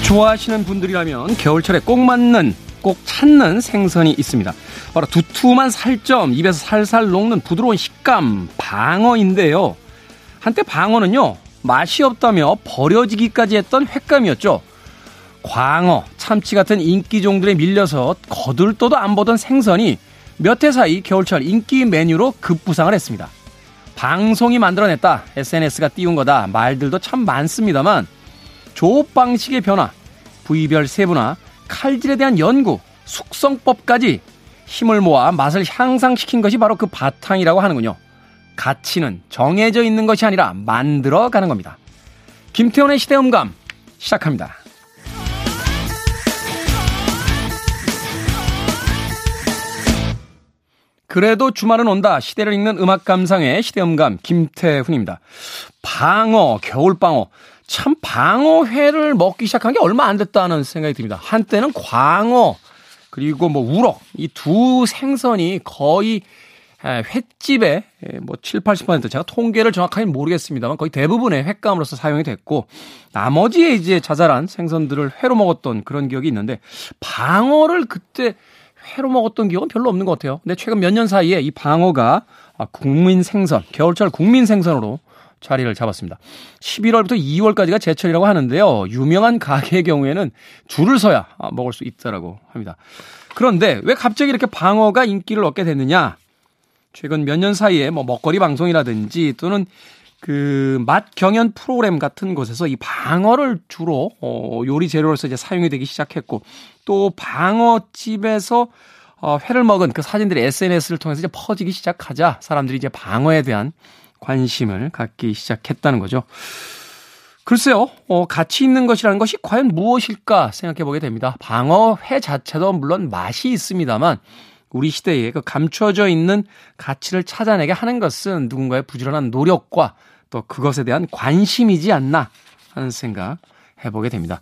회 좋아하시는 분들이라면 겨울철에 꼭 맞는 꼭 찾는 생선이 있습니다. 바로 두툼한 살점, 입에서 살살 녹는 부드러운 식감, 방어인데요. 한때 방어는요, 맛이 없다며 버려지기까지 했던 횟감이었죠. 광어, 참치 같은 인기 종들에 밀려서 거들떠도 안 보던 생선이 몇 해 사이 겨울철 인기 메뉴로 급부상을 했습니다. 방송이 만들어냈다, SNS가 띄운 거다 말들도 참 많습니다만 조업 방식의 변화, 부위별 세분화, 칼질에 대한 연구, 숙성법까지 힘을 모아 맛을 향상시킨 것이 바로 그 바탕이라고 하는군요. 가치는 정해져 있는 것이 아니라 만들어 가는 겁니다. 김태원의 시대음감 시작합니다. 그래도 주말은 온다. 시대를 읽는 음악 감상의 시대음감 김태훈입니다. 방어, 겨울방어. 참 방어회를 먹기 시작한 게 얼마 안 됐다는 생각이 듭니다. 한때는 광어 그리고 뭐 우럭 이 두 생선이 거의 횟집에 뭐 7, 80% 제가 통계를 정확하게 모르겠습니다만 거의 대부분의 횟감으로서 사용이 됐고 나머지의 이제 자잘한 생선들을 회로 먹었던 그런 기억이 있는데 방어를 그때 회로 먹었던 기억은 별로 없는 것 같아요. 근데 최근 몇 년 사이에 이 방어가 아, 국민 생선, 겨울철 국민 생선으로 자리를 잡았습니다. 11월부터 2월까지가 제철이라고 하는데요. 유명한 가게의 경우에는 줄을 서야 먹을 수 있다라고 합니다. 그런데 왜 갑자기 이렇게 방어가 인기를 얻게 됐느냐? 최근 몇 년 사이에 뭐 먹거리 방송이라든지 또는 그 맛 경연 프로그램 같은 곳에서 이 방어를 주로 어 요리 재료로서 이제 사용이 되기 시작했고 또 방어집에서 어 회를 먹은 그 사진들이 SNS를 통해서 이제 퍼지기 시작하자 사람들이 이제 방어에 대한 관심을 갖기 시작했다는 거죠. 글쎄요, 어, 가치 있는 것이라는 것이 과연 무엇일까 생각해 보게 됩니다. 방어회 자체도 물론 맛이 있습니다만 우리 시대에 그 감춰져 있는 가치를 찾아내게 하는 것은 누군가의 부지런한 노력과 또 그것에 대한 관심이지 않나 하는 생각 해보게 됩니다.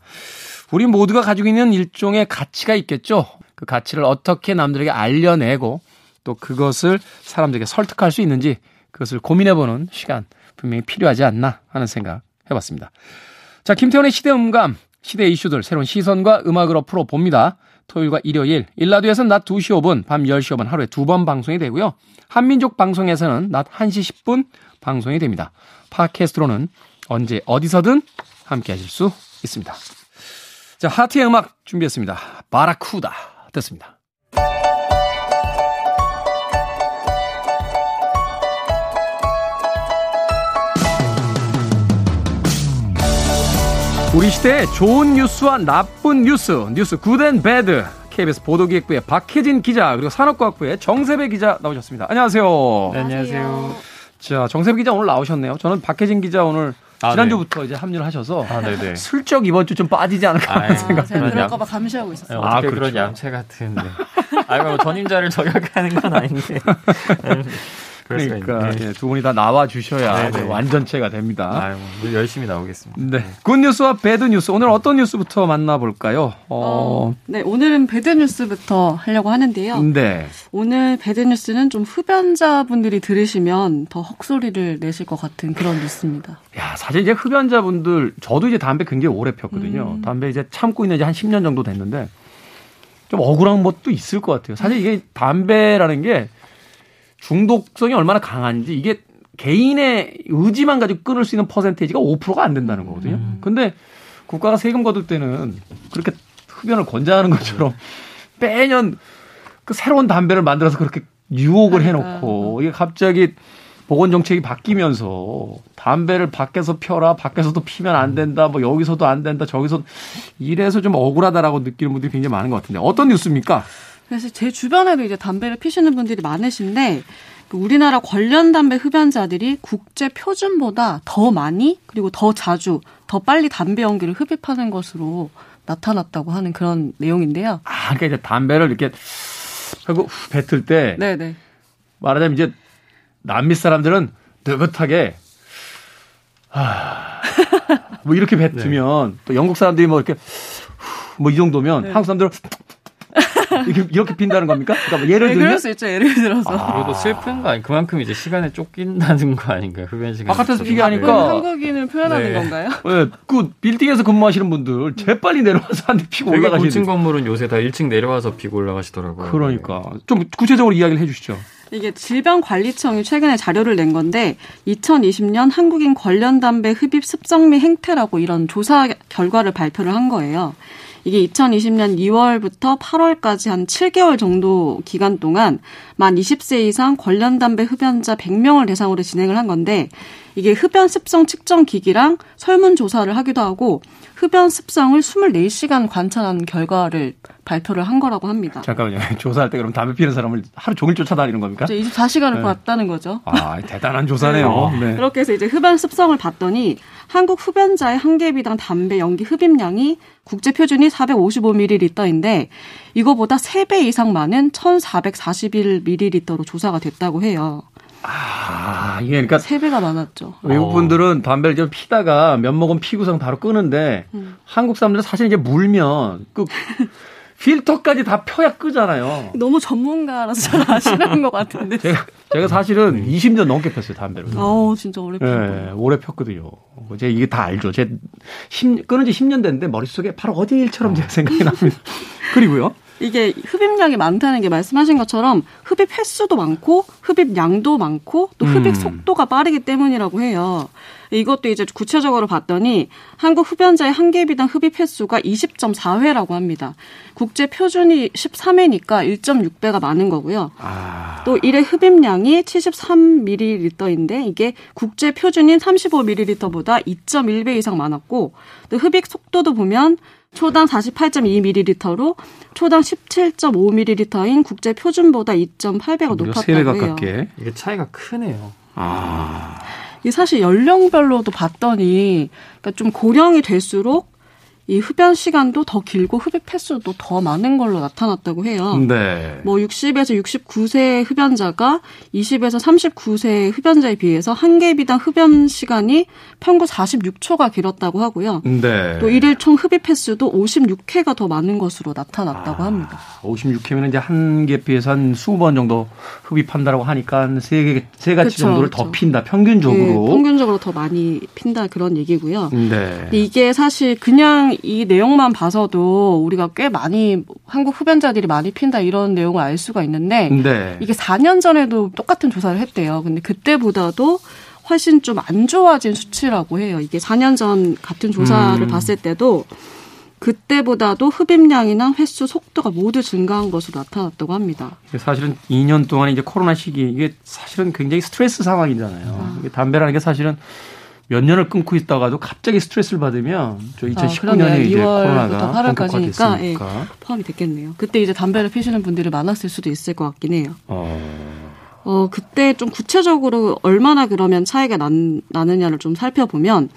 우리 모두가 가지고 있는 일종의 가치가 있겠죠. 그 가치를 어떻게 남들에게 알려내고 또 그것을 사람들에게 설득할 수 있는지 그것을 고민해보는 시간 분명히 필요하지 않나 하는 생각 해봤습니다. 자, 김태훈의 시대 음감, 시대 이슈들 새로운 시선과 음악으로 풀어봅니다. 토요일과 일요일, 일라디오에서는 낮 2시 5분, 밤 10시 5분 하루에 두 번 방송이 되고요. 한민족 방송에서는 낮 1시 10분 방송이 됩니다. 팟캐스트로는 언제 어디서든 함께 하실 수 있습니다. 자, 하트의 음악 준비했습니다. 바라쿠다 됐습니다. 우리 시대의 좋은 뉴스와 나쁜 뉴스, news good and bad. KBS 보도기획부의 박혜진 기자 그리고 산업과학부의 정세배 기자 나오셨습니다. 안녕하세요. 네, 안녕하세요. 자, 정세배 기자 오늘 나오셨네요. 저는 박혜진 기자 오늘 아, 지난주부터 네. 이제 합류를 하셔서 아, 슬쩍 이번 주 좀 빠지지 않을까 하는 생각. 제가 그럴까봐 감시하고 있었어요. 네, 아, 그렇죠. 그런 얌체 같은. 네. 아이고 뭐 전임자를 저격하는 건 아닌데. 그러니까 예, 두 분이 다 나와 주셔야 네, 완전체가 됩니다. 아유, 뭐 열심히 나오겠습니다. 네. good news와 bad news 오늘 어떤 뉴스부터 만나볼까요? 어... 어... 네, 오늘은 bad news부터 하려고 하는데요. 네. 오늘 배드 뉴스는 좀 흡연자분들이 들으시면 더 헉소리를 내실 것 같은 그런 뉴스입니다. 야, 사실 이제 흡연자분들 저도 이제 담배 굉장히 오래 폈거든요. 음. 담배 이제 참고 있는 지 한 10년 정도 됐는데 좀 억울한 것도 있을 것 같아요. 사실 이게 담배라는 게 중독성이 얼마나 강한지 이게 개인의 의지만 가지고 끊을 수 있는 퍼센테이지가 5%가 안 된다는 거거든요. 음. 근데 국가가 세금 거둘 때는 그렇게 흡연을 권장하는 것처럼 매년 그 새로운 담배를 만들어서 그렇게 유혹을 해놓고 이게 갑자기 보건 정책이 바뀌면서 담배를 밖에서 펴라 밖에서도 피면 안 된다 뭐 여기서도 안 된다 저기서 이래서 좀 억울하다라고 느끼는 분들이 굉장히 많은 것 같은데 어떤 뉴스입니까? 그래서 제 주변에도 이제 담배를 피시는 분들이 많으신데 그 우리나라 관련 담배 흡연자들이 국제 표준보다 더 많이 그리고 더 자주 더 빨리 담배 연기를 흡입하는 것으로 나타났다고 하는 그런 내용인데요. 아, 그러니까 이제 담배를 이렇게 하고 뱉을 때 네네. 말하자면 이제 남미 사람들은 느긋하게 아, 뭐 이렇게 뱉으면 네. 또 영국 사람들이 뭐 이렇게 뭐 이 정도면 네. 한국 사람들은 이렇게 핀다는 겁니까? 그러니까 뭐 예를 네, 들면 그럴 수 있죠. 예를 들어서. 아. 그래도 슬픈 거 아니 그만큼 이제 시간에 쫓긴다는 거 아닌가요? 흡연 시간. 바깥에서 피게 하니까 한국인을 표현하는 네. 건가요? 예, 그 빌딩에서 근무하시는 분들 재빨리 내려와서 한 대 피고 올라가시는 고층 건물은 요새 다 1층 내려와서 피고 올라가시더라고요. 그러니까 좀 구체적으로 이야기를 해주시죠. 이게 질병관리청이 최근에 자료를 낸 건데 2020년 한국인 관련 담배 흡입 습성 및 행태라고 이런 조사 결과를 발표를 한 거예요. 이게 2020년 2월부터 8월까지 한 7개월 정도 기간 동안 만 20세 이상 관련 담배 흡연자 100명을 대상으로 진행을 한 건데 이게 흡연 습성 측정 기기랑 설문 조사를 하기도 하고 흡연 습성을 24시간 관찰한 결과를 발표를 한 거라고 합니다. 잠깐만요. 조사할 때 그럼 담배 피는 사람을 하루 종일 쫓아다니는 겁니까? 24시간을 네. 봤다는 거죠. 아, 대단한 조사네요. 네. 그렇게 해서 이제 흡연 습성을 봤더니 한국 흡연자의 한 개비당 담배 연기 흡입량이 국제 표준이 455ml인데 이거보다 3배 이상 많은 1441ml로 조사가 됐다고 해요. 아, 이게 그러니까 3배가 많았죠. 외국 분들은 담배를 좀 피다가 몇 모금 피고선 바로 끊는데 음. 한국 사람들은 사실 이제 물면 그 필터까지 다 펴야 끄잖아요. 너무 전문가라서 잘 아시는 것 같은데. 제가, 제가 사실은 20년 넘게 폈어요, 담배를. 아우 진짜 오래 예, 피고. 오래 폈거든요. 제가 이게 다 알죠. 제 10, 끊은 지 10년 됐는데 머릿속에 바로 어제 일처럼 제 생각이 납니다. 그리고요. 이게 흡입량이 많다는 게 말씀하신 것처럼 흡입 횟수도 많고 흡입 양도 많고 또 흡입 음. 속도가 빠르기 때문이라고 해요. 이것도 이제 구체적으로 봤더니 한국 흡연자의 한 개비당 흡입 횟수가 20.4회라고 합니다. 국제 표준이 13회니까 1.6배가 많은 거고요. 아, 또 일회 흡입량이 73ml인데 이게 국제 표준인 35ml보다 2.1배 이상 많았고 또 흡입 속도도 보면 초당 48.2ml로 초당 17.5ml인 국제 표준보다 2.8배가 무려 높았다고 3배 해요. 가깝게. 이게 차이가 크네요. 아, 이 사실 연령별로도 봤더니 그러니까 좀 고령이 될수록 이 흡연 시간도 더 길고 흡입 횟수도 더 많은 걸로 나타났다고 해요. 네. 뭐 60에서 69세 흡연자가 20에서 39세 흡연자에 비해서 한 개비당 흡연 시간이 평균 46초가 길었다고 하고요. 네. 또 일일 총 흡입 횟수도 56회가 더 많은 것으로 나타났다고 합니다. 56회면 이제 한개 피해서 한 20번 정도 흡입한다라고 하니까 세 개, 세 가지 그쵸, 정도를 그쵸. 더 핀다, 평균적으로. 예, 평균적으로 더 많이 핀다 그런 얘기고요. 네. 이게 사실 그냥 이 내용만 봐서도 우리가 꽤 많이 한국 흡연자들이 많이 핀다 이런 내용을 알 수가 있는데 네. 이게 4년 전에도 똑같은 조사를 했대요. 근데 그때보다도 훨씬 좀 안 좋아진 수치라고 해요. 이게 4년 전 같은 조사를 음. 봤을 때도 그때보다도 흡입량이나 횟수, 속도가 모두 증가한 것으로 나타났다고 합니다. 사실은 2년 동안 이제 코로나 시기 이게 사실은 굉장히 스트레스 상황이잖아요. 이게 담배라는 게 사실은 몇 년을 끊고 있다가도 갑자기 스트레스를 받으면 저 2019년에 그러네요. 이제 2월부터 코로나가 8월까지니까, 예. 포함이 됐겠네요. 그때 이제 담배를 피시는 분들이 많았을 수도 있을 것 같긴 해요. 어. 어, 그때 좀 구체적으로 얼마나 그러면 차이가 난, 나느냐를 좀 살펴보면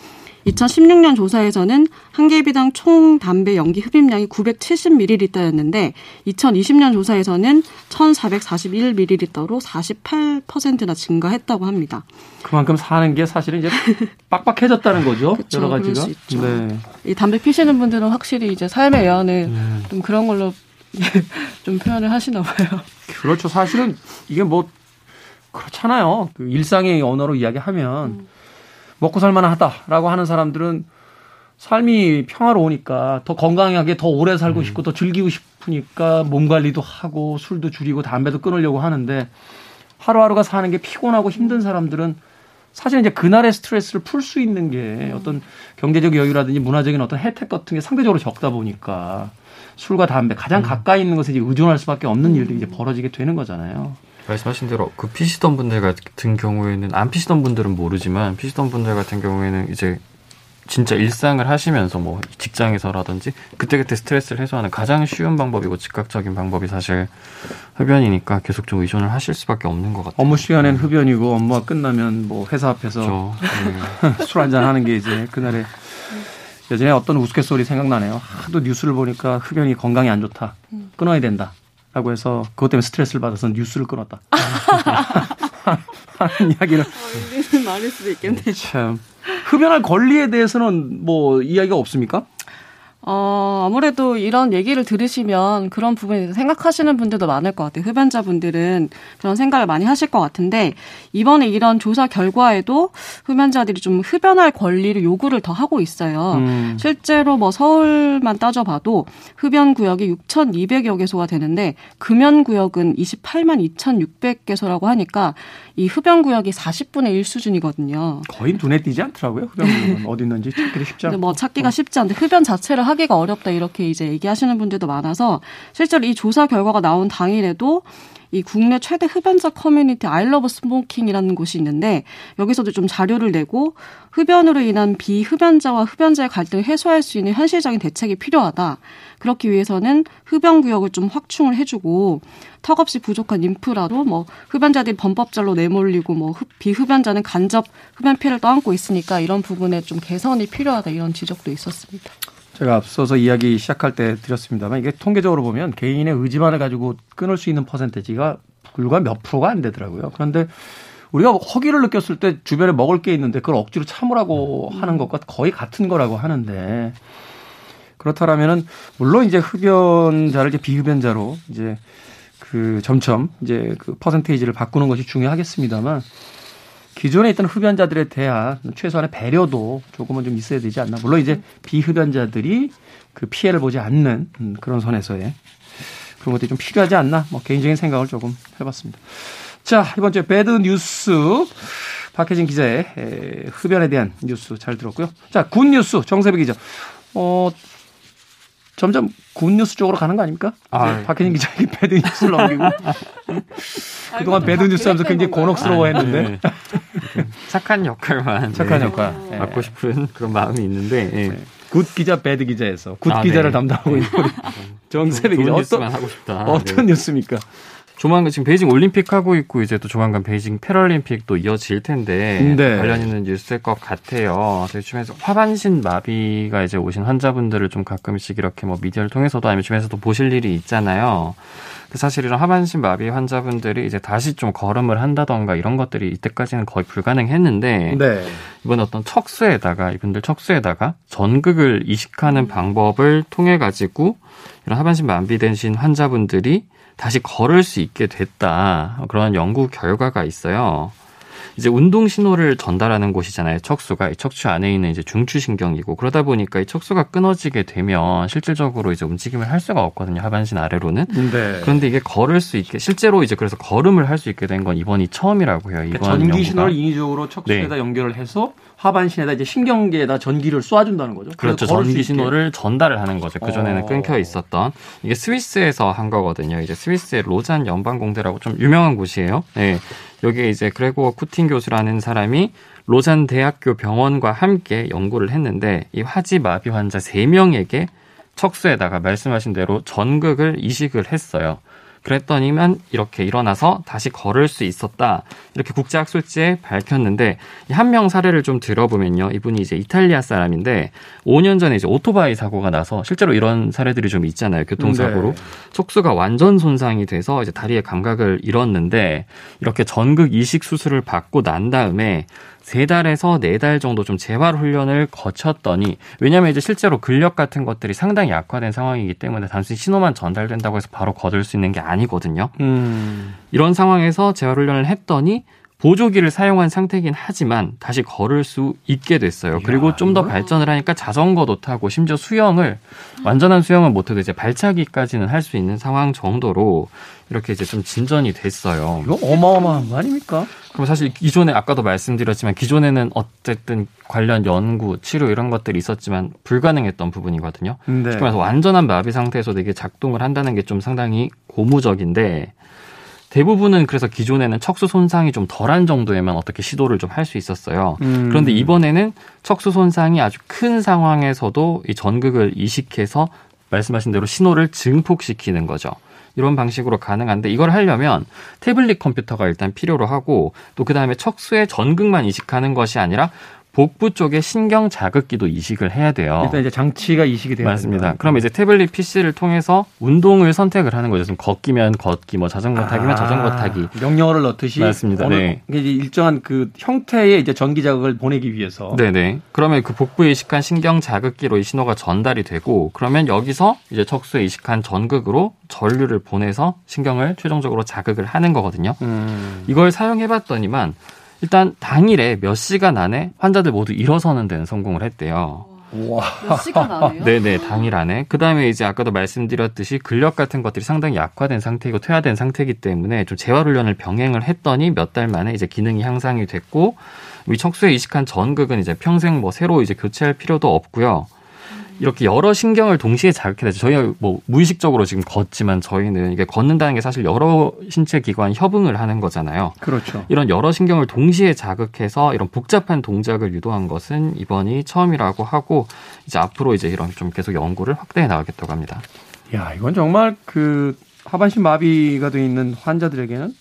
2016년 조사에서는 한 개비당 총 담배 연기 흡입량이 970ml였는데 2020년 조사에서는 1441ml로 48%나 증가했다고 합니다. 그만큼 사는 게 사실은 이제 빡빡해졌다는 거죠. 그쵸, 여러 가지가. 수 있죠. 네. 이 담배 피시는 분들은 확실히 이제 삶의 애환을 음. 좀 그런 걸로 좀 표현을 하시나 봐요. 그렇죠. 사실은 이게 뭐 그렇잖아요. 그 일상의 언어로 이야기하면 음. 먹고 살만하다라고 하는 사람들은 삶이 평화로우니까 더 건강하게 더 오래 살고 싶고 더 즐기고 싶으니까 몸 관리도 하고 술도 줄이고 담배도 끊으려고 하는데 하루하루가 사는 게 피곤하고 힘든 사람들은 사실 이제 그날의 스트레스를 풀 수 있는 게 어떤 경제적 여유라든지 문화적인 어떤 혜택 같은 게 상대적으로 적다 보니까 술과 담배 가장 가까이 있는 것에 이제 의존할 수밖에 없는 일들이 이제 벌어지게 되는 거잖아요. 말씀하신 대로 그 피시던 분들 같은 경우에는 안 피시던 분들은 모르지만 피시던 분들 같은 경우에는 이제 진짜 일상을 하시면서 뭐 직장에서라든지 그때그때 스트레스를 해소하는 가장 쉬운 방법이고 즉각적인 방법이 사실 흡연이니까 계속 좀 의존을 하실 수밖에 없는 것 같아요. 업무 시간엔 흡연이고 업무가 끝나면 뭐 회사 앞에서 그렇죠. 술 한잔 하는 게 이제 그날의 예전에 어떤 우스갯소리 생각나네요. 하도 뉴스를 보니까 흡연이 건강에 안 좋다. 끊어야 된다. 라고 해서 그것 때문에 스트레스를 받아서 뉴스를 끊었다. 하는 이야기를 우리는 말일 수도 있겠네. 참 흡연할 권리에 대해서는 뭐 이야기가 없습니까? 어, 아무래도 이런 얘기를 들으시면 그런 부분에 생각하시는 분들도 많을 것 같아요. 흡연자분들은 그런 생각을 많이 하실 것 같은데, 이번에 이런 조사 결과에도 흡연자들이 좀 흡연할 권리를 요구를 더 하고 있어요. 음. 실제로 뭐 서울만 따져봐도 흡연 구역이 6,200여 개소가 되는데, 금연 구역은 28만 2,600개소라고 하니까 이 흡연 구역이 40분의 1 수준이거든요. 거의 눈에 띄지 않더라고요. 흡연 구역은 어디 있는지 찾기도 쉽지 않고. 뭐 찾기가 쉽지 않은데 흡연 자체를 하기가 어렵다 이렇게 이제 얘기하시는 분들도 많아서 실제로 이 조사 결과가 나온 당일에도 이 국내 최대 흡연자 커뮤니티 아이러브 스모킹이라는 곳이 있는데 여기서도 좀 자료를 내고 흡연으로 인한 비흡연자와 흡연자의 갈등을 해소할 수 있는 현실적인 대책이 필요하다. 그렇기 위해서는 흡연 구역을 좀 확충을 해주고 턱없이 부족한 인프라로 뭐 흡연자들이 범법자로 내몰리고 뭐 비흡연자는 간접 흡연 피해를 떠안고 있으니까 이런 부분에 좀 개선이 필요하다 이런 지적도 있었습니다. 제가 앞서서 이야기 시작할 때 드렸습니다만 이게 통계적으로 보면 개인의 의지만을 가지고 끊을 수 있는 퍼센테지가 불과 몇 프로가 안 되더라고요. 그런데 우리가 허기를 느꼈을 때 주변에 먹을 게 있는데 그걸 억지로 참으라고 하는 것과 거의 같은 거라고 하는데 그렇다라면은 물론 이제 흡연자를 이제 비흡연자로 이제 그 점점 이제 그 퍼센테이지를 바꾸는 것이 중요하겠습니다만 기존에 있던 흡연자들에 대한 최소한의 배려도 조금은 좀 있어야 되지 않나. 물론 이제 비흡연자들이 그 피해를 보지 않는 음, 그런 선에서의 그런 것들이 좀 필요하지 않나. 뭐 개인적인 생각을 조금 해봤습니다. 자, 이번 주에 배드 뉴스. 박혜진 기자의 흡연에 대한 뉴스 잘 들었고요. 자, 군 뉴스 정세배 기자. 어, 점점 good news 쪽으로 가는 거 아닙니까? 아, 네, 박혜진 기자에게 bad news를 넘기고 그동안 bad news 하면서 굉장히 곤혹스러워했는데 아, 네. 착한 역할만 착한 네, 역할 네. 맡고 싶은 그런 마음이 있는데 네. good 기자 bad 기자에서 good 아, 기자를 네. 담당하고 있는 우리 정세배 기자 어떤 하고 싶다. 어떤 뉴스입니까? 조만간 지금 베이징 올림픽 하고 있고 이제 또 조만간 베이징 패럴림픽도 이어질 텐데 네. 관련 있는 뉴스일 것 같아요. 주변에서 하반신 마비가 이제 오신 환자분들을 좀 가끔씩 이렇게 뭐 미디어를 통해서도 아니면 주변에서도 보실 일이 있잖아요. 사실 이런 하반신 마비 환자분들이 이제 다시 좀 걸음을 한다던가 이런 것들이 이때까지는 거의 불가능했는데 네. 이번 어떤 척수에다가 이분들 척수에다가 전극을 이식하는 방법을 통해 가지고 이런 하반신 마비되신 환자분들이 다시 걸을 수 있게 됐다. 그런 연구 결과가 있어요. 이제 운동 신호를 전달하는 곳이잖아요. 척수가 이 척추 안에 있는 이제 중추신경이고 그러다 보니까 이 척수가 끊어지게 되면 실질적으로 이제 움직임을 할 수가 없거든요. 하반신 아래로는. 네. 그런데 이게 걸을 수 있게 실제로 이제 그래서 걸음을 할 수 있게 된 건 이번이 처음이라고요. 이번 그러니까 전기 신호를 인위적으로 척수에다 네. 연결을 해서 하반신에다 이제 신경계에다 전기를 쏘아준다는 거죠. 그렇죠. 전기 신호를 전달을 하는 거죠. 그 전에는 어. 끊겨 있었던 이게 스위스에서 한 거거든요. 이제 스위스의 로잔 연방공대라고 좀 유명한 곳이에요. 네. 여기에 이제 그레고 쿠틴 교수라는 사람이 로잔 대학교 병원과 함께 연구를 했는데 이 화지 마비 환자 3명에게 척수에다가 말씀하신 대로 전극을 이식을 했어요. 그랬더니만 이렇게 일어나서 다시 걸을 수 있었다. 이렇게 국제학술지에 밝혔는데 한 명 사례를 좀 들어보면요. 이분이 이제 이탈리아 사람인데 5년 전에 이제 오토바이 사고가 나서 실제로 이런 사례들이 좀 있잖아요. 교통사고로. 네. 척수가 완전 손상이 돼서 이제 다리의 감각을 잃었는데 이렇게 전극 이식 수술을 받고 난 다음에 세 달에서 네 달 정도 좀 재활 훈련을 거쳤더니 왜냐하면 이제 실제로 근력 같은 것들이 상당히 약화된 상황이기 때문에 단순히 신호만 전달된다고 해서 바로 거둘 수 있는 게 아니거든요. 음. 이런 상황에서 재활 훈련을 했더니 보조기를 사용한 상태긴 하지만 다시 걸을 수 있게 됐어요. 그리고 좀 더 발전을 하니까 자전거도 타고 심지어 수영을 완전한 수영은 못해도 이제 발차기까지는 할 수 있는 상황 정도로 이렇게 이제 좀 진전이 됐어요. 이거 어마어마한 거 아닙니까? 그럼 사실 기존에 아까도 말씀드렸지만 기존에는 어쨌든 관련 연구, 치료 이런 것들이 있었지만 불가능했던 부분이거든요. 네. 그래서 완전한 마비 상태에서도 이게 작동을 한다는 게 좀 상당히 고무적인데 대부분은 그래서 기존에는 척수 손상이 좀 덜한 정도에만 어떻게 시도를 좀 할 수 있었어요. 음. 그런데 이번에는 척수 손상이 아주 큰 상황에서도 이 전극을 이식해서 말씀하신 대로 신호를 증폭시키는 거죠. 이런 방식으로 가능한데 이걸 하려면 태블릿 컴퓨터가 일단 필요로 하고 또 그다음에 척수에 전극만 이식하는 것이 아니라 복부 쪽에 신경 자극기도 이식을 해야 돼요. 일단 이제 장치가 이식이 돼야 맞습니다. 그럼 이제 태블릿 PC를 통해서 운동을 선택을 하는 거죠. 걷기면 걷기, 뭐 자전거 타기면 아, 자전거 타기. 명령어를 넣듯이 맞습니다. 어느 네. 이게 일정한 그 형태의 이제 전기 자극을 보내기 위해서 네네. 그러면 그 복부에 이식한 신경 자극기로 이 신호가 전달이 되고 그러면 여기서 이제 척수에 이식한 전극으로 전류를 보내서 신경을 최종적으로 자극을 하는 거거든요. 음. 이걸 사용해봤더니만 일단 당일에 몇 시간 안에 환자들 모두 일어서는 데는 성공을 했대요. 와. 몇 시간 안에요? 네네, 당일 안에. 그 다음에 이제 아까도 말씀드렸듯이 근력 같은 것들이 상당히 약화된 상태이고 퇴화된 상태이기 때문에 좀 재활훈련을 병행을 했더니 몇 달 만에 이제 기능이 향상이 됐고, 이 척수에 이식한 전극은 이제 평생 뭐 새로 이제 교체할 필요도 없고요. 이렇게 여러 신경을 동시에 자극해 되죠. 저희가 뭐 무의식적으로 지금 걷지만 저희는 이게 걷는다는 게 사실 여러 신체 기관 협응을 하는 거잖아요. 그렇죠. 이런 여러 신경을 동시에 자극해서 이런 복잡한 동작을 유도한 것은 이번이 처음이라고 하고 이제 앞으로 이제 이런 좀 계속 연구를 확대해 나가겠다고 합니다. 야, 이건 정말 그 하반신 마비가 돼 있는 환자들에게는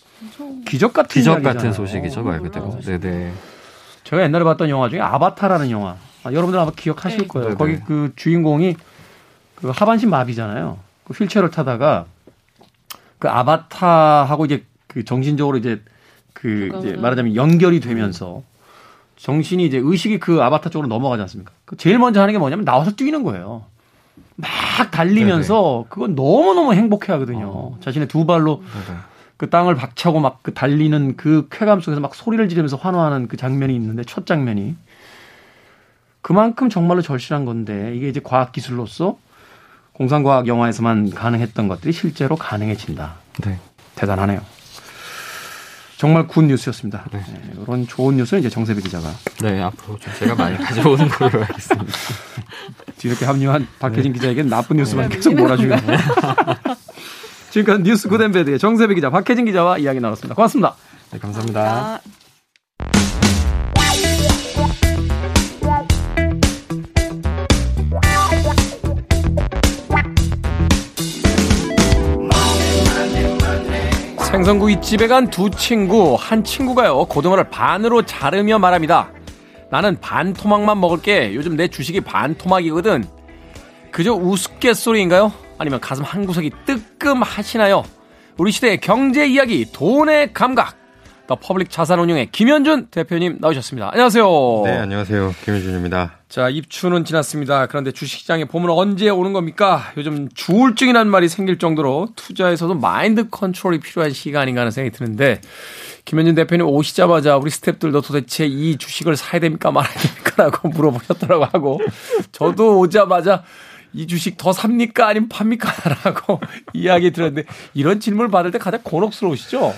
기적 같은 기적 이야기잖아요. 같은 소식이죠 말 그대로. 네네. 제가 옛날에 봤던 영화 중에 아바타라는 영화. 아, 여러분들 아마 기억하실 네. 거예요. 네네. 거기 그 주인공이 그 하반신 마비잖아요. 그 휠체어를 타다가 그 아바타하고 이제 그 정신적으로 이제 그 이제 그거는- 말하자면 연결이 되면서 정신이 이제 의식이 그 아바타 쪽으로 넘어가지 않습니까? 그 제일 먼저 하는 게 뭐냐면 나와서 뛰는 거예요. 막 달리면서 그건 너무 너무 행복해 하거든요. 자신의 두 발로 네네. 그 땅을 박차고 막 그 달리는 그 쾌감 속에서 막 소리를 지르면서 환호하는 그 장면이 있는데 첫 장면이 그만큼 정말로 절실한 건데 이게 이제 과학 기술로서 공상과학 영화에서만 가능했던 것들이 실제로 가능해진다. 네. 대단하네요. 정말 good news였습니다. 네. 네, 이런 좋은 뉴스는 이제 정세배 기자가 네 앞으로 좀 제가 많이 가져오는 걸로 하겠습니다. 이렇게 합류한 박혜진 기자에게는 나쁜 뉴스만 네. 계속 몰아주고 있네요. 지금까지 뉴스 굿앤배드의 정세배 기자, 박혜진 기자와 이야기 나눴습니다. 고맙습니다. 네 감사합니다. 아, 생선구 이 집에 간 두 친구, 한 친구가요, 고등어를 반으로 자르며 말합니다. 나는 반 토막만 먹을게. 요즘 내 주식이 반 토막이거든. 그저 우스갯소리인가요? 아니면 가슴 한 구석이 뜨끔 하시나요? 우리 시대의 경제 이야기, 돈의 감각. 더 퍼블릭 자산운용의 김현준 대표님 나오셨습니다. 안녕하세요. 네, 안녕하세요. 김현준입니다. 자, 입추는 지났습니다. 그런데 주식시장에 봄은 언제 오는 겁니까? 요즘 주울증이라는 말이 생길 정도로 투자에서도 마인드 컨트롤이 필요한 시기가 아닌가 하는 생각이 드는데, 김현준 대표님 오시자마자 우리 스탭들도 도대체 이 주식을 사야 됩니까 말아야 됩니까? 라고 물어보셨더라고 하고, 저도 오자마자 이 주식 더 삽니까? 아니면 팝니까? 라고 이야기 들었는데, 이런 질문을 받을 때 가장 곤혹스러우시죠?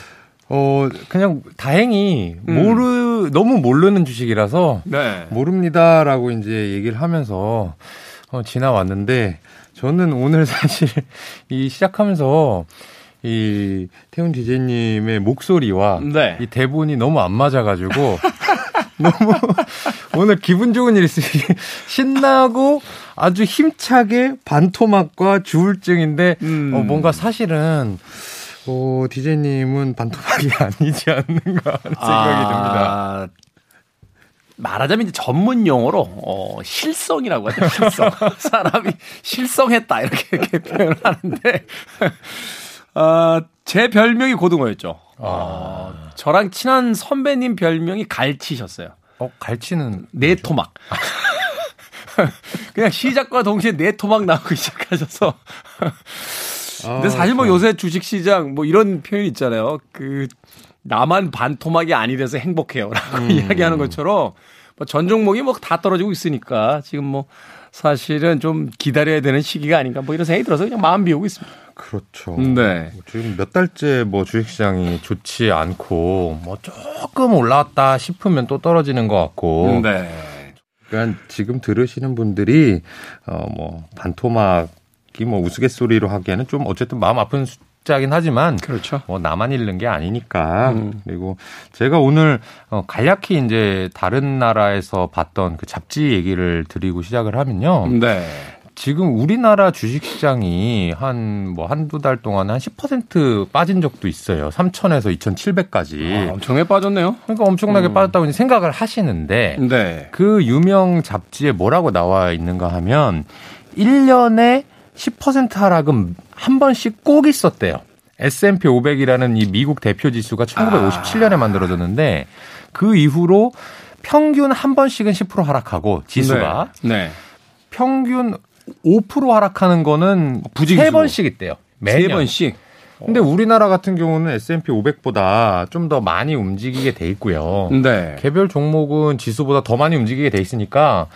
어, 그냥 다행히 음. 모르, 너무 모르는 주식이라서 네. 모릅니다라고 이제 얘기를 하면서 어, 지나왔는데 저는 오늘 사실 이 시작하면서 이 태훈 디제이님의 목소리와 네. 이 대본이 너무 안 맞아가지고 너무 오늘 기분 좋은 일 있으시 신나고 아주 힘차게 반토막과 주울증인데 음. 어, 뭔가 사실은 어, 디제이님은 반토막이 아니지 않는가 하는 생각이 듭니다. 아, 말하자면 이제 전문 용어로 어, 실성이라고 하죠. 실성. 사람이 실성했다 이렇게, 이렇게 표현을 하는데 아, 제 별명이 고등어였죠. 어, 저랑 친한 선배님 별명이 갈치셨어요. 어, 갈치는 네 토막. 그냥 시작과 동시에 네 토막 나오기 시작하셔서. 근데 사실 뭐 요새 주식 시장 뭐 이런 표현 있잖아요. 그 나만 반 토막이 아니라서 행복해요라고 이야기하는 것처럼 뭐전 종목이 뭐 다 떨어지고 있으니까 지금 뭐 사실은 좀 기다려야 되는 시기가 아닌가 뭐 이런 생각이 들어서 그냥 마음 비우고 있습니다. 그렇죠. 네. 지금 몇 달째 뭐 주식시장이 좋지 않고 뭐 조금 올라왔다 싶으면 또 떨어지는 것 같고. 네. 그러니까 지금 들으시는 분들이 어뭐 반토막이 뭐 우스갯소리로 하기에는 좀 어쨌든 마음 아픈 숫자긴 하지만 그렇죠. 뭐 나만 잃는 게 아니니까 음. 그리고 제가 오늘 어 간략히 이제 다른 나라에서 봤던 그 잡지 얘기를 드리고 시작을 하면요. 네. 지금 우리나라 주식시장이 한 뭐 한두 달 동안 한 10% 빠진 적도 있어요. 3천에서 2,700까지. 아, 엄청나게 빠졌네요. 그러니까 엄청나게 음. 빠졌다고 이제 생각을 하시는데 네. 그 유명 잡지에 뭐라고 나와 있는가 하면 1년에 10% 하락은 한 번씩 꼭 있었대요. S&P 500이라는 이 미국 대표 지수가 1957년에 만들어졌는데 그 이후로 평균 한 번씩은 10% 하락하고 지수가 네. 네. 평균 5% 하락하는 거는 부지기수. 세 번씩 있대요. 매년. 세 번씩. 근데 우리나라 같은 경우는 S&P 500보다 좀 더 많이 움직이게 돼 있고요. 네. 개별 종목은 지수보다 더 많이 움직이게 돼 있으니까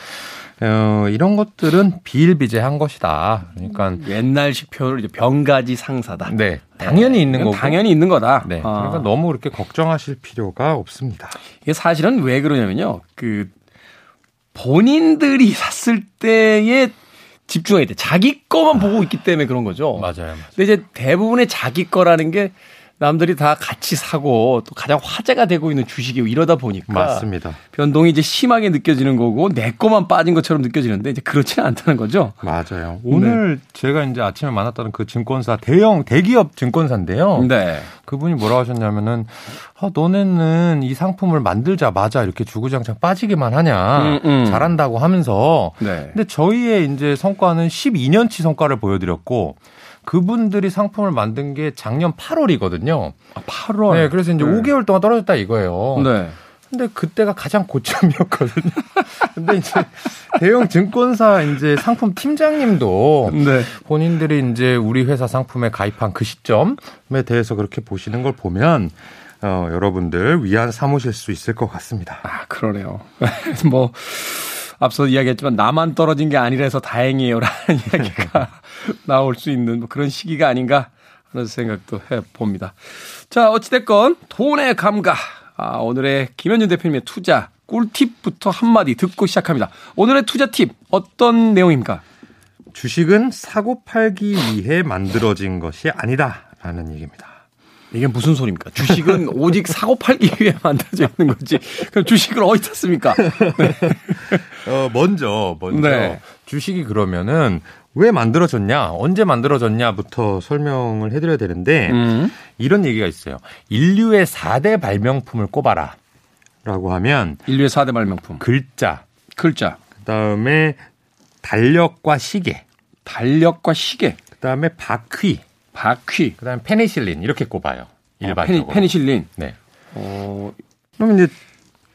어, 이런 것들은 비일비재한 것이다. 그러니까 옛날식 표현을 이제 병가지 상사다. 네 당연히 있는 거고 당연히 있는 거다. 네 아. 그러니까 너무 그렇게 걱정하실 필요가 없습니다. 이게 사실은 왜 그러냐면요. 그 본인들이 샀을 때에 집중해야 돼. 자기 거만 보고 있기 때문에 그런 거죠. 맞아요. 맞아요. 근데 이제 대부분의 자기 거라는 게 남들이 다 같이 사고 또 가장 화제가 되고 있는 주식이고 이러다 보니까 맞습니다. 변동이 이제 심하게 느껴지는 거고 내 거만 빠진 것처럼 느껴지는데 이제 그렇지는 않다는 거죠. 맞아요. 오늘 제가 이제 아침에 만났던 그 증권사 대형 대기업 증권사인데요. 네. 그분이 뭐라고 하셨냐면은 아, 너네는 이 상품을 만들자마자 이렇게 주구장창 빠지기만 하냐 음, 음. 잘한다고 하면서 네. 근데 저희의 이제 성과는 12년치 성과를 보여드렸고 그분들이 상품을 만든 게 작년 8월이거든요. 아, 8월. 네, 그래서 이제 네. 5개월 동안 떨어졌다 이거예요. 네. 근데 그때가 가장 고점이었거든요. 근데 이제 대형 증권사 이제 상품 팀장님도 네. 본인들이 이제 우리 회사 상품에 가입한 그 시점에 대해서 그렇게 보시는 걸 보면 어, 여러분들 위안 삼으실 수 있을 것 같습니다. 아, 그러네요. 뭐, 앞서 이야기했지만 나만 떨어진 게 아니라서 다행이에요라는 이야기가 나올 수 있는 뭐 그런 시기가 아닌가 하는 생각도 해 봅니다. 자, 어찌됐건 돈의 감각. 아, 오늘의 김현준 대표님의 투자 꿀팁부터 한마디 듣고 시작합니다. 오늘의 투자 팁 어떤 내용입니까? 주식은 사고 팔기 위해 만들어진 것이 아니다라는 얘기입니다. 이게 무슨 소리입니까? 주식은 오직 사고 팔기 위해 만들어져 있는 거지. 그럼 주식을 어디다 씁니까? 어, 먼저 먼저 네. 주식이 그러면은 왜 만들어졌냐, 언제 만들어졌냐부터 설명을 해드려야 되는데 음. 이런 얘기가 있어요. 인류의 4대 발명품을 꼽아라. 라고 하면 인류의 4대 발명품. 글자, 글자, 그 다음에 달력과 시계, 달력과 시계, 그 다음에 바퀴, 바퀴, 그다음에 페니실린 이렇게 꼽아요. 일반적으로. 어, 페니, 실린 네. 어, 그럼 이제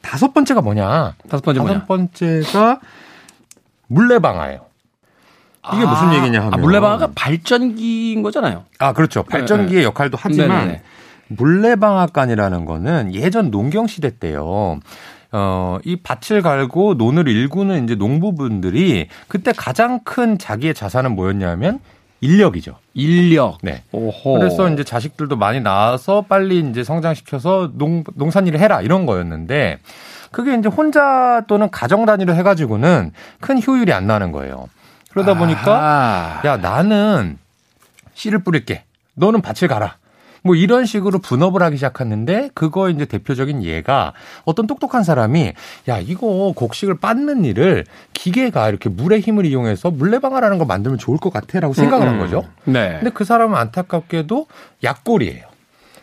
다섯 번째가 뭐냐? 다섯 번째 뭐냐? 다섯 번째가 물레방아예요. 이게 무슨 얘기냐 하면 아, 물레방아가 발전기인 거잖아요. 아, 그렇죠. 발전기의 역할도 하지만 네네네. 물레방앗간이라는 거는 예전 농경 시대 때요. 어, 이 밭을 갈고 논을 일구는 이제 농부분들이 그때 가장 큰 자기의 자산은 뭐였냐면 인력이죠. 인력. 네. 오호. 그래서 이제 자식들도 많이 낳아서 빨리 이제 성장시켜서 농, 농산일을 해라 이런 거였는데 그게 이제 혼자 또는 가정 단위로 해가지고는 큰 효율이 안 나는 거예요. 그러다 보니까 아. 야 나는 씨를 뿌릴게. 너는 밭을 가라. 뭐 이런 식으로 분업을 하기 시작했는데 그거 이제 대표적인 예가 어떤 똑똑한 사람이 야 이거 곡식을 빻는 일을 기계가 이렇게 물의 힘을 이용해서 물레방아라는 걸 만들면 좋을 것 같아라고 생각을 한 거죠. 네. 근데 그 사람은 안타깝게도 약골이에요.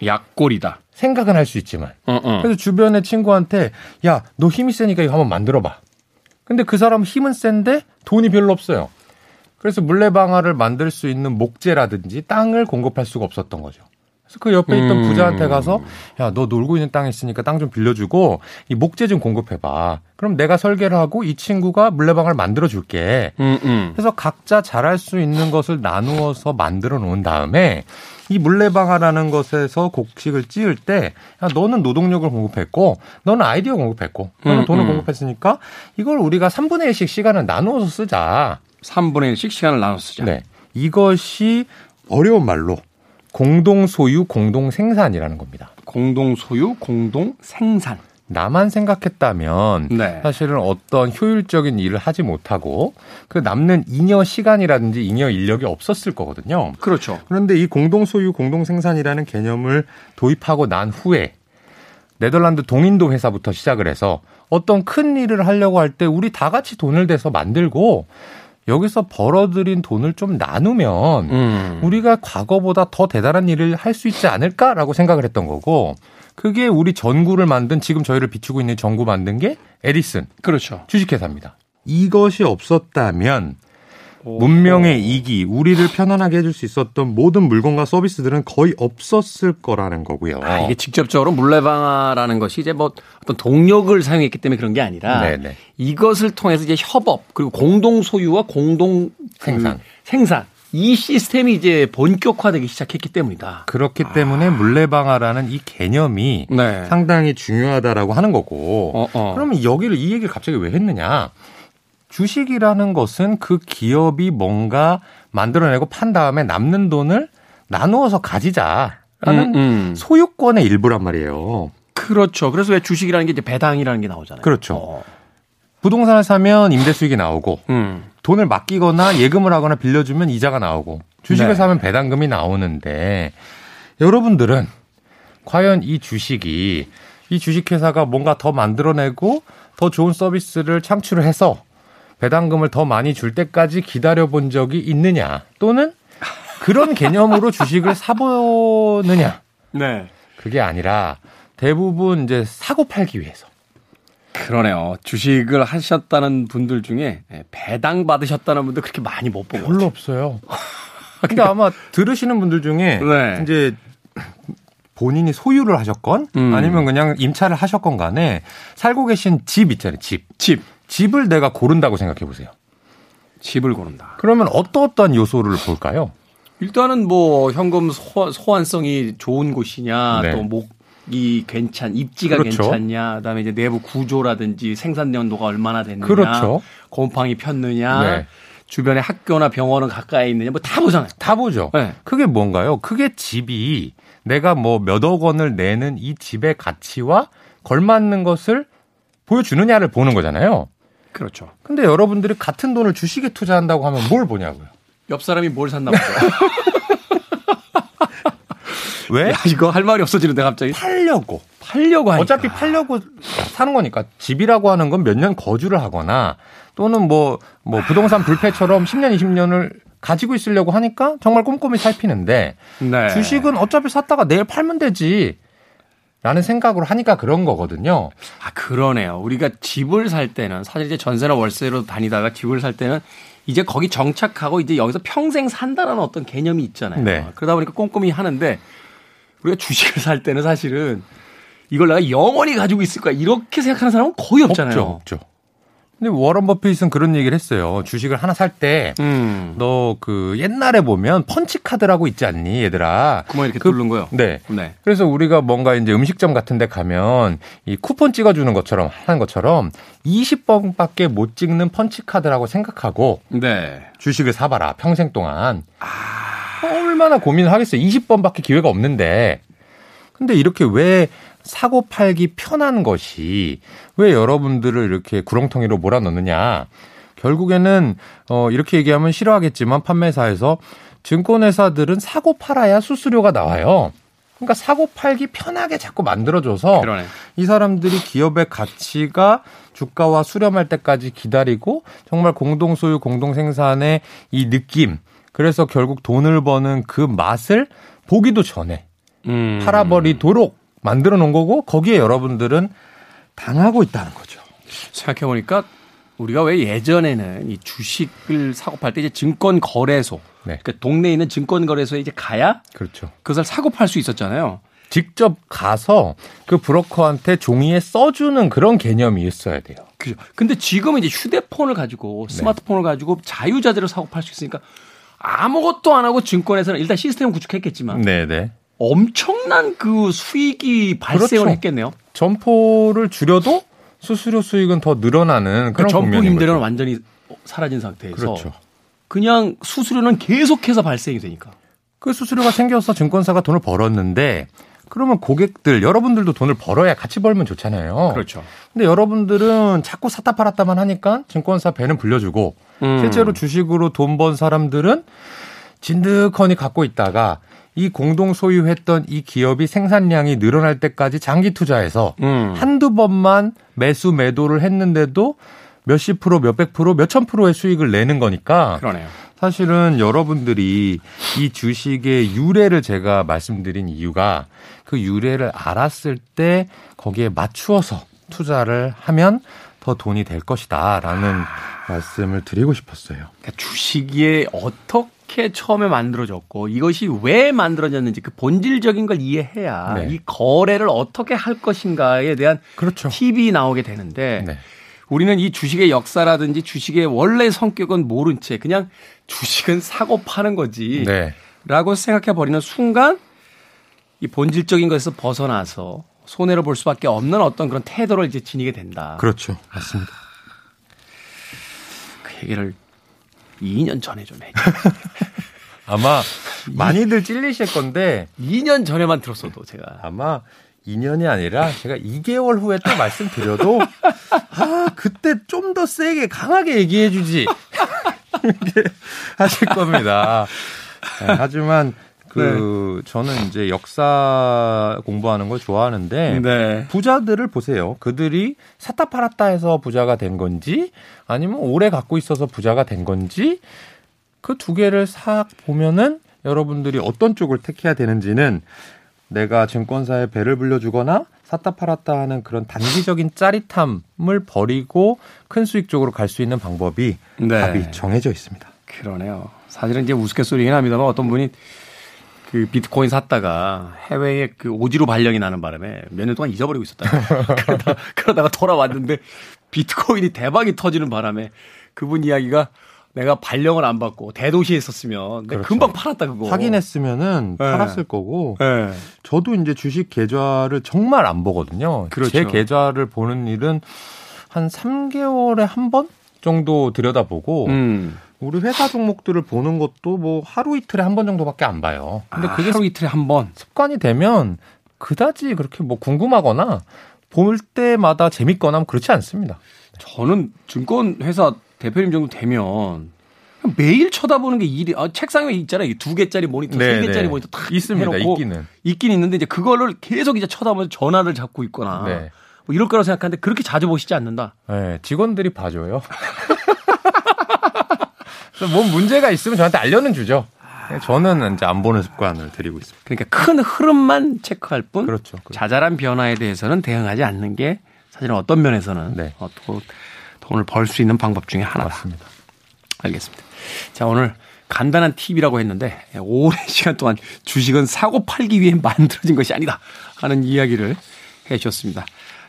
약골이다. 생각은 할 수 있지만. 어, 어. 그래서 주변의 친구한테 야, 너 힘이 세니까 이거 한번 만들어 봐. 근데 그 사람 힘은 센데 돈이 별로 없어요. 그래서 물레방아를 만들 수 있는 목재라든지 땅을 공급할 수가 없었던 거죠. 그래서 그 옆에 있던 음. 부자한테 가서 야, 너 놀고 있는 땅 있으니까 땅 좀 빌려주고 이 목재 좀 공급해 봐. 그럼 내가 설계를 하고 이 친구가 물레방아를 만들어 줄게. 음, 음. 그래서 각자 잘할 수 있는 것을 나누어서 만들어 놓은 다음에 이 물레방아라는 것에서 곡식을 찌을 때 야, 너는 노동력을 공급했고 너는 아이디어 공급했고 너는 음, 돈을 음. 공급했으니까 이걸 우리가 3분의 1씩 시간을 나누어서 쓰자. 3분의 1씩 시간을 나눠 쓰자. 네. 이것이 어려운 말로 공동 소유, 공동 생산이라는 겁니다. 공동 소유, 공동 생산. 나만 생각했다면 네. 사실은 어떤 효율적인 일을 하지 못하고 그 남는 잉여 시간이라든지 잉여 인력이 없었을 거거든요. 그렇죠. 그런데 이 공동 소유, 공동 생산이라는 개념을 도입하고 난 후에 네덜란드 동인도 회사부터 시작을 해서 어떤 큰 일을 하려고 할 때 우리 다 같이 돈을 대서 만들고 여기서 벌어들인 돈을 좀 나누면 음. 우리가 과거보다 더 대단한 일을 할 수 있지 않을까라고 생각을 했던 거고 그게 우리 전구를 만든 지금 저희를 비추고 있는 전구 만든 게 에디슨 그렇죠. 주식회사입니다. 이것이 없었다면 문명의 이기, 우리를 편안하게 해줄 수 있었던 모든 물건과 서비스들은 거의 없었을 거라는 거고요. 아, 이게 직접적으로 물레방아라는 것이 이제 뭐 어떤 동력을 사용했기 때문에 그런 게 아니라 네네. 이것을 통해서 이제 협업 그리고 공동 소유와 공동 그 생산. 생산 이 시스템이 이제 본격화되기 시작했기 때문이다. 그렇기 때문에 물레방아라는 이 개념이 네. 상당히 중요하다라고 하는 거고. 어, 어. 그러면 여기를 이 얘기를 갑자기 왜 했느냐? 주식이라는 것은 그 기업이 뭔가 만들어내고 판 다음에 남는 돈을 나누어서 가지자 라는 음, 음. 소유권의 일부란 말이에요. 그렇죠. 그래서 왜 주식이라는 게 이제 배당이라는 게 나오잖아요. 그렇죠. 어. 부동산을 사면 임대 수익이 나오고 음. 돈을 맡기거나 예금을 하거나 빌려주면 이자가 나오고 주식을 네. 사면 배당금이 나오는데 여러분들은 과연 이 주식이 이 주식회사가 뭔가 더 만들어내고 더 좋은 서비스를 창출을 해서 배당금을 더 많이 줄 때까지 기다려 본 적이 있느냐 또는 그런 개념으로 주식을 사보느냐 네. 그게 아니라 대부분 이제 사고 팔기 위해서 그러네요. 주식을 하셨다는 분들 중에 예, 배당 받으셨다는 분들 그렇게 많이 못 보고. 별로 없어요. 근데 아마 들으시는 분들 중에 네. 이제 본인이 소유를 하셨건 음. 아니면 그냥 임차를 하셨건 간에 살고 계신 집 있잖아요. 집. 집. 집을 내가 고른다고 생각해 보세요. 집을 고른다. 그러면 어떠어떠한 요소를 볼까요? 일단은 뭐 현금 소, 소환 성이 좋은 곳이냐, 네. 또 목이 괜찮, 입지가 그렇죠. 괜찮냐, 그다음에 이제 내부 구조라든지 생산 연도가 얼마나 됐느냐, 그렇죠. 곰팡이 폈느냐, 네. 주변에 학교나 병원은 가까이 있느냐, 뭐 다 보잖아요. 다 보죠. 네. 그게 뭔가요? 그게 집이 내가 뭐 몇억 원을 내는 이 집의 가치와 걸맞는 것을 보여주느냐를 보는 거잖아요. 그렇죠. 근데 여러분들이 같은 돈을 주식에 투자한다고 하면 뭘 보냐고요? 옆 사람이 뭘 샀나 보죠. 왜? 야, 이거 할 말이 없어지는데 갑자기 팔려고. 팔려고 하니까. 어차피 팔려고 사는 거니까 집이라고 하는 건 몇 년 거주를 하거나 또는 뭐, 뭐 부동산 불패처럼 10년, 20년을 가지고 있으려고 하니까 정말 꼼꼼히 살피는데 네. 주식은 어차피 샀다가 내일 팔면 되지. 라는 생각으로 하니까 그런 거거든요. 아, 그러네요. 우리가 집을 살 때는 사실 이제 전세나 월세로 다니다가 집을 살 때는 이제 거기 정착하고 이제 여기서 평생 산다라는 어떤 개념이 있잖아요. 네. 그러다 보니까 꼼꼼히 하는데 우리가 주식을 살 때는 사실은 이걸 내가 영원히 가지고 있을 거야. 이렇게 생각하는 사람은 거의 없잖아요. 없죠, 없죠. 근데 워런 버핏은 그런 얘기를 했어요. 주식을 하나 살 때 음. 너그 옛날에 보면 펀치 카드라고 있지 않니, 얘들아? 구멍 이렇게 그- 뚫는 거요. 네. 네. 그래서 우리가 뭔가 이제 음식점 같은 데 가면 이 쿠폰 찍어주는 것처럼 하는 것처럼 20번밖에 못 찍는 펀치 카드라고 생각하고 네. 주식을 사봐라. 평생 동안. 얼마나 고민을 하겠어요. 20번밖에 기회가 없는데. 근데 이렇게 왜 사고 팔기 편한 것이 왜 여러분들을 이렇게 구렁텅이로 몰아넣느냐. 결국에는 어 이렇게 얘기하면 싫어하겠지만 판매사에서 증권회사들은 사고 팔아야 수수료가 나와요. 그러니까 사고 팔기 편하게 자꾸 만들어줘서 그러네. 이 사람들이 기업의 가치가 주가와 수렴할 때까지 기다리고 정말 공동 소유, 공동 생산의 이 느낌. 그래서 결국 돈을 버는 그 맛을 보기도 전에 음. 팔아버리도록 만들어 놓은 거고 거기에 여러분들은 당하고 있다는 거죠. 생각해 보니까 우리가 왜 예전에는 이 주식을 사고 팔 때 이제 증권 거래소, 네. 그러니까 동네에 있는 증권 거래소에 이제 가야 그렇죠. 그것을 사고 팔 수 있었잖아요. 직접 가서 그 브로커한테 종이에 써주는 그런 개념이 있어야 돼요. 그죠. 근데 지금은 이제 휴대폰을 가지고 스마트폰을 가지고 자유자재로 사고 팔 수 있으니까 아무것도 안 하고 증권에서는 일단 시스템 구축했겠지만 네네. 엄청난 그 수익이 발생을 그렇죠. 했겠네요. 점포를 줄여도 수수료 수익은 더 늘어나는 그 그런 점포 국면인 임대료는 거죠. 완전히 사라진 상태에서 그렇죠. 그냥 수수료는 계속해서 발생이 되니까. 그 수수료가 생겨서 증권사가 돈을 벌었는데 그러면 고객들 여러분들도 돈을 벌어야 같이 벌면 좋잖아요. 그렇죠. 근데 여러분들은 자꾸 샀다 팔았다만 하니까 증권사 배는 불려주고 음. 실제로 주식으로 돈 번 사람들은 진득하니 갖고 있다가 이 공동 소유했던 이 기업이 생산량이 늘어날 때까지 장기 투자해서 음. 한두 번만 매수 매도를 했는데도 몇십 프로, 몇백 프로, 몇천 프로의 수익을 내는 거니까 그러네요. 사실은 여러분들이 이 주식의 유래를 제가 말씀드린 이유가 그 유래를 알았을 때 거기에 맞추어서 투자를 하면 더 돈이 될 것이다라는 말씀을 드리고 싶었어요. 그러니까 주식이 어떻게 처음에 만들어졌고 이것이 왜 만들어졌는지 그 본질적인 걸 이해해야 네. 이 거래를 어떻게 할 것인가에 대한 그렇죠. 팁이 나오게 되는데 네. 우리는 이 주식의 역사라든지 주식의 원래 성격은 모른 채 그냥 주식은 사고 파는 거지 네. 라고 생각해 버리는 순간 이 본질적인 것에서 벗어나서 손해를 볼 수밖에 없는 어떤 그런 태도를 이제 지니게 된다. 그렇죠. 맞습니다. 그 얘기를 2년 전에 좀 해. 아마 많이들 찔리실 건데 2년 전에만 들었어도 제가 아마 2년이 아니라 제가 2개월 후에 또 말씀드려도 아 그때 좀 더 세게 강하게 얘기해 주지 하실 겁니다. 네, 하지만 그 저는 이제 역사 공부하는 걸 좋아하는데 네. 부자들을 보세요. 그들이 샀다 팔았다 해서 부자가 된 건지 아니면 오래 갖고 있어서 부자가 된 건지 그 두 개를 싹 보면은 여러분들이 어떤 쪽을 택해야 되는지는 내가 증권사에 배를 불려주거나 샀다 팔았다 하는 그런 단기적인 짜릿함을 버리고 큰 수익 쪽으로 갈 수 있는 방법이 네. 답이 정해져 있습니다. 그러네요. 사실은 이제 우스갯소리긴 합니다만 어떤 분이 그 비트코인 샀다가 해외에 그 오지로 발령이 나는 바람에 몇 년 동안 잊어버리고 있었다. 그러다, 그러다가 돌아왔는데 비트코인이 대박이 터지는 바람에 그분 이야기가 내가 발령을 안 받고 대도시에 있었으면 그렇죠. 금방 팔았다 그거. 확인했으면은 네. 팔았을 거고 네. 저도 이제 주식 계좌를 정말 안 보거든요. 그렇죠. 제 계좌를 보는 일은 한 3개월에 한 번 정도 들여다보고 음. 우리 회사 종목들을 보는 것도 뭐 하루 이틀에 한 번 정도밖에 안 봐요. 근데 아, 그게 하루 이틀에 한 번. 습관이 되면 그다지 그렇게 뭐 궁금하거나 볼 때마다 재밌거나 하면 그렇지 않습니다. 저는 증권 회사 대표님 정도 되면 매일 쳐다보는 게 일이 아, 책상에 있잖아요. 두 개짜리 모니터, 네, 세 개짜리 네. 모니터 딱 있습니다. 해놓고 있기는. 있긴 있는데 이제 그거를 계속 이제 쳐다보면서 전화를 잡고 있거나 네. 뭐 이럴 거라고 생각하는데 그렇게 자주 보시지 않는다. 네, 직원들이 봐줘요. 뭔 문제가 있으면 저한테 알려는 주죠. 저는 이제 안 보는 습관을 들이고 있습니다. 그러니까 큰 흐름만 체크할 뿐 그렇죠. 그렇죠. 자잘한 변화에 대해서는 대응하지 않는 게 사실은 어떤 면에서는 네. 어, 또 돈을 벌 수 있는 방법 중에 하나다. 맞습니다. 알겠습니다. 자, 오늘 간단한 팁이라고 했는데 오랜 시간 동안 주식은 사고 팔기 위해 만들어진 것이 아니다 하는 이야기를 해 주셨습니다.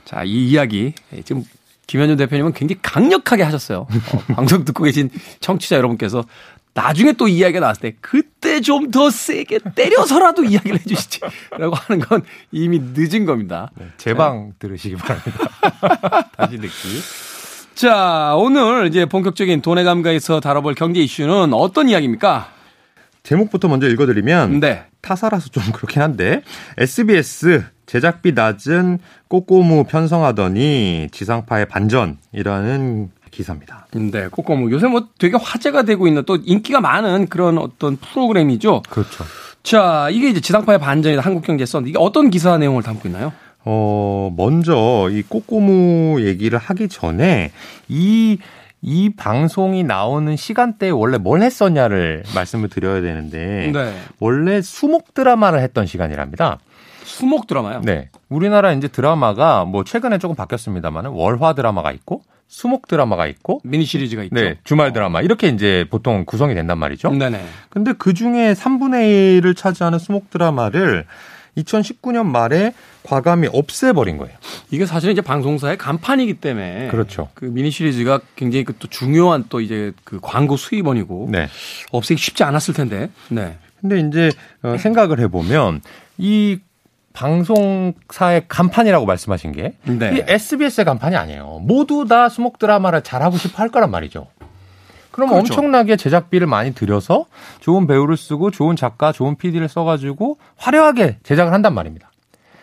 자, 이 이야기 지금 김현준 대표님은 굉장히 강력하게 하셨어요. 어, 방송 듣고 계신 청취자 여러분께서 나중에 또 이야기가 나왔을 때 그때 좀 더 세게 때려서라도 이야기를 해 주시지 라고 하는 건 이미 늦은 겁니다. 제방 들으시기 바랍니다. 다시 듣기. 자, 오늘 이제 본격적인 돈의 감각에서 다뤄볼 경제 이슈는 어떤 이야기입니까? 제목부터 먼저 읽어드리면 네. 타사라서 좀 그렇긴 한데 SBS 제작비 낮은 꼬꼬무 편성하더니 지상파의 반전이라는 기사입니다. 네, 꼬꼬무. 요새 뭐 되게 화제가 되고 있는 또 인기가 많은 그런 어떤 프로그램이죠. 그렇죠. 자, 이게 이제 지상파의 반전이다 한국경제에 썼는데 이게 어떤 기사 내용을 담고 있나요? 어, 먼저 이 꼬꼬무 얘기를 하기 전에 이, 이 방송이 나오는 시간대에 원래 뭘 했었냐를 말씀을 드려야 되는데 네. 원래 수목 드라마를 했던 시간이랍니다. 수목 드라마요. 네. 우리나라 이제 드라마가 뭐 최근에 조금 바뀌었습니다만 월화 드라마가 있고 수목 드라마가 있고 미니 시리즈가 있죠. 네, 주말 드라마 이렇게 이제 보통 구성이 된단 말이죠. 네네. 근데 그 중에 3분의 1을 차지하는 수목 드라마를 2019년 말에 과감히 없애버린 거예요. 이게 사실은 이제 방송사의 간판이기 때문에 그렇죠. 그 미니 시리즈가 굉장히 그 또 중요한 또 이제 그 광고 수입원이고 네. 없애기 쉽지 않았을 텐데. 네. 근데 이제 어, 생각을 해보면 이 방송사의 간판이라고 말씀하신 게 네. 이 SBS의 간판이 아니에요. 모두 다 수목 드라마를 잘하고 싶어 할 거란 말이죠. 그럼 그렇죠. 엄청나게 제작비를 많이 들여서 좋은 배우를 쓰고 좋은 작가, 좋은 PD를 써가지고 화려하게 제작을 한단 말입니다.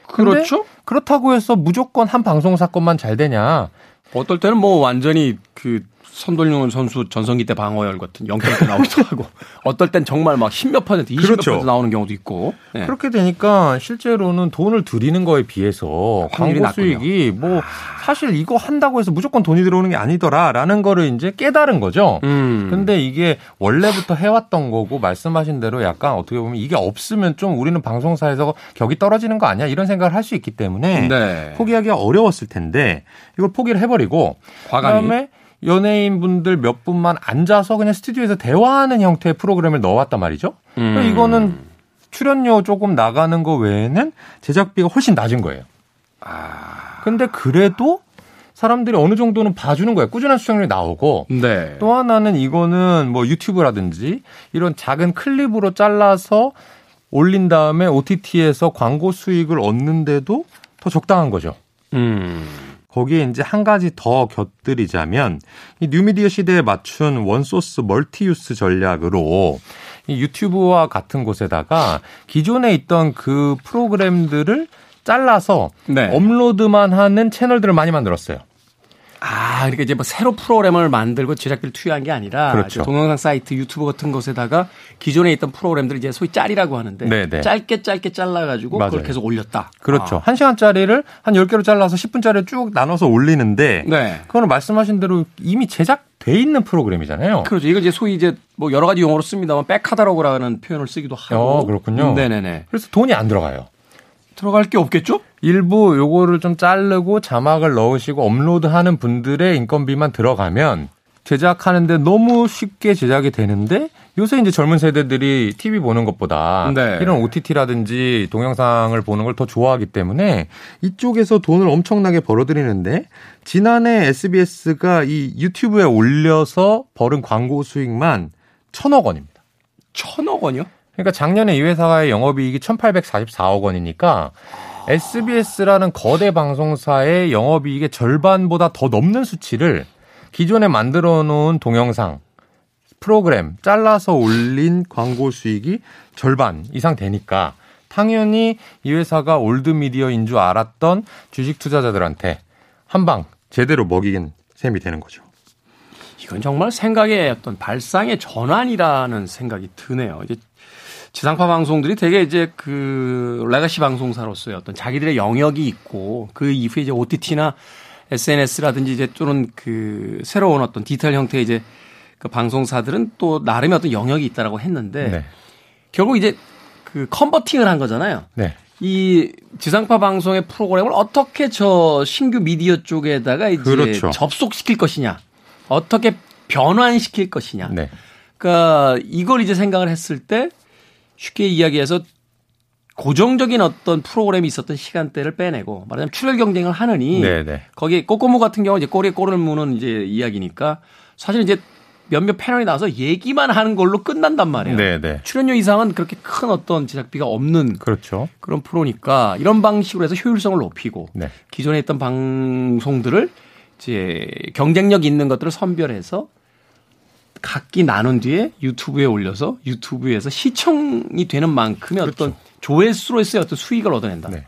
그렇죠. 그렇다고 해서 무조건 한 방송사 것만 잘 되냐? 어떨 때는 뭐 완전히 그 선돌룡 선수 전성기 때 방어열 같은 0.1 나오기도 하고 어떨 땐 정말 막 10몇 퍼센트, 20몇 그렇죠. 퍼센트 나오는 경우도 있고. 네. 그렇게 되니까 실제로는 돈을 들이는 거에 비해서 확률이 광고. 수익이 뭐 사실 이거 한다고 해서 무조건 돈이 들어오는 게 아니더라라는 거를 이제 깨달은 거죠. 음. 근데 이게 원래부터 해왔던 거고 말씀하신 대로 약간 어떻게 보면 이게 없으면 좀 우리는 방송사에서 격이 떨어지는 거 아니야 이런 생각을 할 수 있기 때문에 네. 포기하기가 어려웠을 텐데 이걸 포기를 해버리고 과감히. 그다음에 연예인 분들 몇 분만 앉아서 그냥 스튜디오에서 대화하는 형태의 프로그램을 넣어왔단 말이죠. 음. 이거는 출연료 조금 나가는 거 외에는 제작비가 훨씬 낮은 거예요. 아. 근데 그래도 사람들이 어느 정도는 봐주는 거예요. 꾸준한 수익률이 나오고 네. 또 하나는 이거는 뭐 유튜브라든지 이런 작은 클립으로 잘라서 올린 다음에 OTT에서 광고 수익을 얻는데도 더 적당한 거죠. 음. 거기에 이제 한 가지 더 곁들이자면 이 뉴미디어 시대에 맞춘 one source multi-use 전략으로 이 유튜브와 같은 곳에다가 기존에 있던 그 프로그램들을 잘라서 네. 업로드만 하는 채널들을 많이 만들었어요. 아, 그러니까 이제 뭐 새로 프로그램을 만들고 제작비를 투여한 게 아니라 그렇죠. 동영상 사이트 유튜브 같은 곳에다가 기존에 있던 프로그램들을 이제 소위 짤이라고 하는데 네네. 짧게 짧게 잘라가지고 그걸 맞아요. 계속 올렸다. 그렇죠. 아. 한 1시간짜리를 한 10개로 잘라서 10분짜리 쭉 나눠서 올리는데 네. 그거는 말씀하신 대로 이미 제작돼 있는 프로그램이잖아요. 그렇죠. 이걸 이제 소위 이제 뭐 여러 가지 용어로 씁니다만 백카다로그라는 표현을 쓰기도 하고. 어, 그렇군요. 네네네. 그래서 돈이 안 들어가요. 들어갈 게 없겠죠? 일부 요거를 좀 자르고 자막을 넣으시고 업로드하는 분들의 인건비만 들어가면 제작하는데 너무 쉽게 제작이 되는데 요새 이제 젊은 세대들이 TV 보는 것보다 네. 이런 OTT라든지 동영상을 보는 걸 더 좋아하기 때문에 이쪽에서 돈을 엄청나게 벌어들이는데 지난해 SBS가 이 유튜브에 올려서 벌은 광고 수익만 천억 원입니다. 천억 원이요? 그러니까 작년에 이 회사의 영업이익이 1,844억 원이니까 SBS라는 거대 방송사의 영업이익의 절반보다 더 넘는 수치를 기존에 만들어 놓은 동영상 프로그램 잘라서 올린 광고 수익이 절반 이상 되니까 당연히 이 회사가 올드미디어인 줄 알았던 주식 투자자들한테 한 방 제대로 먹이긴 셈이 되는 거죠. 이건 정말 생각의 어떤 발상의 전환이라는 생각이 드네요. 이제 지상파 방송들이 되게 이제 그 레가시 방송사로서의 어떤 자기들의 영역이 있고 그 이후에 이제 OTT나 SNS라든지 이제 또는 그 새로운 어떤 디지털 형태의 이제 그 방송사들은 또 나름의 어떤 영역이 있다라고 했는데 네. 결국 이제 그 컨버팅을 한 거잖아요. 네. 이 지상파 방송의 프로그램을 어떻게 저 신규 미디어 쪽에다가 이제 그렇죠. 접속시킬 것이냐, 어떻게 변환시킬 것이냐. 네. 그러니까 이걸 이제 생각을 했을 때 쉽게 이야기해서 고정적인 어떤 프로그램이 있었던 시간대를 빼내고 말하자면 출혈 경쟁을 하느니 네, 네. 거기 꼬꼬무 같은 경우 이제 꼬리에 꼬리를 무는 이제 이야기니까 사실 이제 몇몇 패널이 나와서 얘기만 하는 걸로 끝난단 말이에요. 네, 네. 출연료 이상은 그렇게 큰 어떤 제작비가 없는 그렇죠. 그런 프로니까 이런 방식으로 해서 효율성을 높이고 네. 기존에 있던 방송들을 이제 경쟁력 있는 것들을 선별해서 각기 나눈 뒤에 유튜브에 올려서 유튜브에서 시청이 되는 만큼의 어떤 조회수로서의 어떤 수익을 얻어낸다. 네.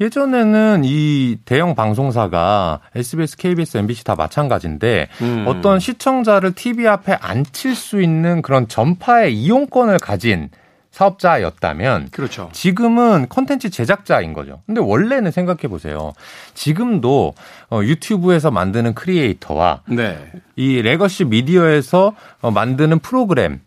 예전에는 이 대형 방송사가 SBS, KBS, MBC 다 마찬가지인데 음. 어떤 시청자를 TV 앞에 앉힐 수 있는 그런 전파의 이용권을 가진 사업자였다면 그렇죠. 지금은 컨텐츠 제작자인 거죠. 근데 원래는 생각해 보세요. 지금도 어, 유튜브에서 만드는 크리에이터와 네. 이 legacy 미디어에서 어, 만드는 프로그램 의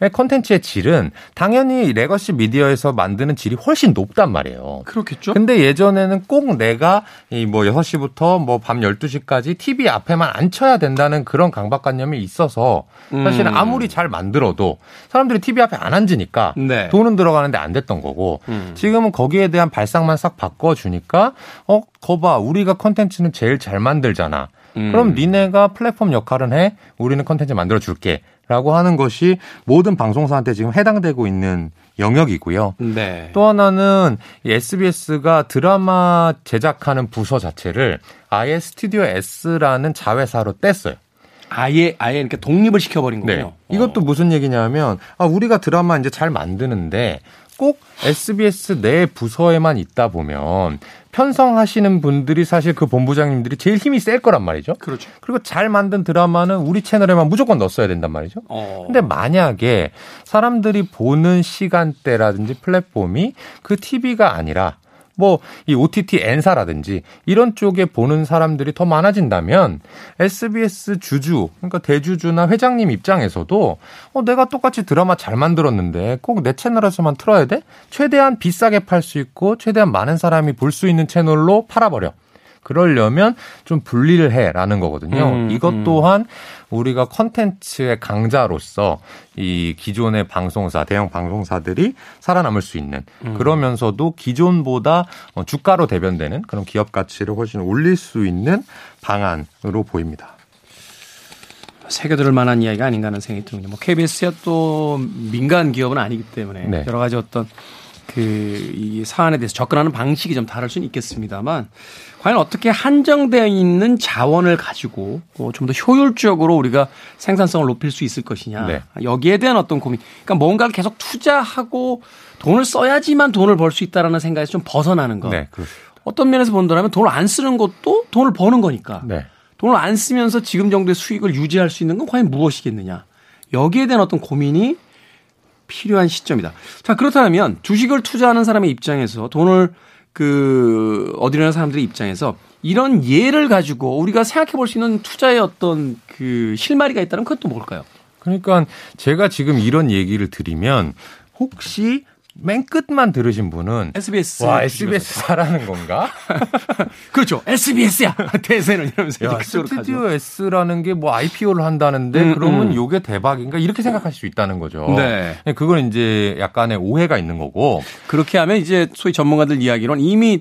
컨텐츠의 질은 당연히 legacy 미디어에서 만드는 질이 훨씬 높단 말이에요. 그렇겠죠. 근데 예전에는 꼭 내가 이 뭐 6시부터 뭐 밤 12시까지 TV 앞에만 앉혀야 된다는 그런 강박관념이 있어서 사실은 음. 아무리 잘 만들어도 사람들이 TV 앞에 안 앉으니까 네. 돈은 들어가는데 안 됐던 거고 음. 지금은 거기에 대한 발상만 싹 바꿔주니까 어, 거봐. 우리가 컨텐츠는 제일 잘 만들잖아. 음. 그럼 니네가 플랫폼 역할은 해. 우리는 컨텐츠 만들어 줄게. 라고 하는 것이 모든 방송사한테 지금 해당되고 있는 영역이고요. 네. 또 하나는 이 SBS가 드라마 제작하는 부서 자체를 아예 스튜디오 S라는 자회사로 뗐어요. 아예 아예 이렇게 독립을 시켜버린 거군요. 네. 이것도 무슨 얘기냐면 아 우리가 드라마 이제 잘 만드는데 꼭 SBS 내 부서에만 있다 보면 편성하시는 분들이 사실 그 본부장님들이 제일 힘이 셀 거란 말이죠. 그렇죠. 그리고 잘 만든 드라마는 우리 채널에만 무조건 넣었어야 된단 말이죠. 어. 근데 만약에 사람들이 보는 시간대라든지 플랫폼이 그 TV가 아니라 뭐 이 OTT N사라든지 이런 쪽에 보는 사람들이 더 많아진다면 SBS 주주 그러니까 대주주나 회장님 입장에서도 어 내가 똑같이 드라마 잘 만들었는데 꼭 내 채널에서만 틀어야 돼? 최대한 비싸게 팔 수 있고 최대한 많은 사람이 볼 수 있는 채널로 팔아버려. 그러려면 좀 분리를 해라는 거거든요. 음, 이것 음. 또한 우리가 컨텐츠의 강자로서 이 기존의 방송사, 대형 방송사들이 살아남을 수 있는 그러면서도 기존보다 어, 주가로 대변되는 그런 기업 가치를 훨씬 올릴 수 있는 방안으로 보입니다. 새겨들을 만한 이야기가 아닌가 하는 생각이 듭니다. 뭐 KBS야 또 민간 기업은 아니기 때문에 네. 여러 가지 어떤 그 이 사안에 대해서 접근하는 방식이 좀 다를 수는 있겠습니다만 과연 어떻게 한정되어 있는 자원을 가지고 어, 좀더 효율적으로 우리가 생산성을 높일 수 있을 것이냐 네. 여기에 대한 어떤 고민 그러니까 뭔가를 계속 투자하고 돈을 써야지만 돈을 벌 수 있다라는 생각에서 좀 벗어나는 것 네. 어떤 면에서 본다면 돈을 안 쓰는 것도 돈을 버는 거니까 네. 돈을 안 쓰면서 지금 정도의 수익을 유지할 수 있는 건 과연 무엇이겠느냐. 여기에 대한 어떤 고민이 필요한 시점이다. 자, 그렇다면 주식을 투자하는 사람의 입장에서 돈을 그 얻으려는 사람들의 입장에서 이런 예를 가지고 우리가 생각해 볼 수 있는 투자의 어떤 그 실마리가 있다면 또 뭘까요? 그러니까 제가 지금 이런 얘기를 드리면 혹시 맨 끝만 들으신 분은 SBS. 와 SBS 사라는 건가? 그렇죠. SBS야. 대세는 이러면서 야, 그쪽으로 가죠. 스튜디오 S라는 게 뭐 IPO를 한다는데 음, 그러면 음. 요게 대박인가 이렇게 생각할 수 있다는 거죠. 네. 그건 이제 약간의 오해가 있는 거고. 그렇게 하면 이제 소위 전문가들 이야기로는 이미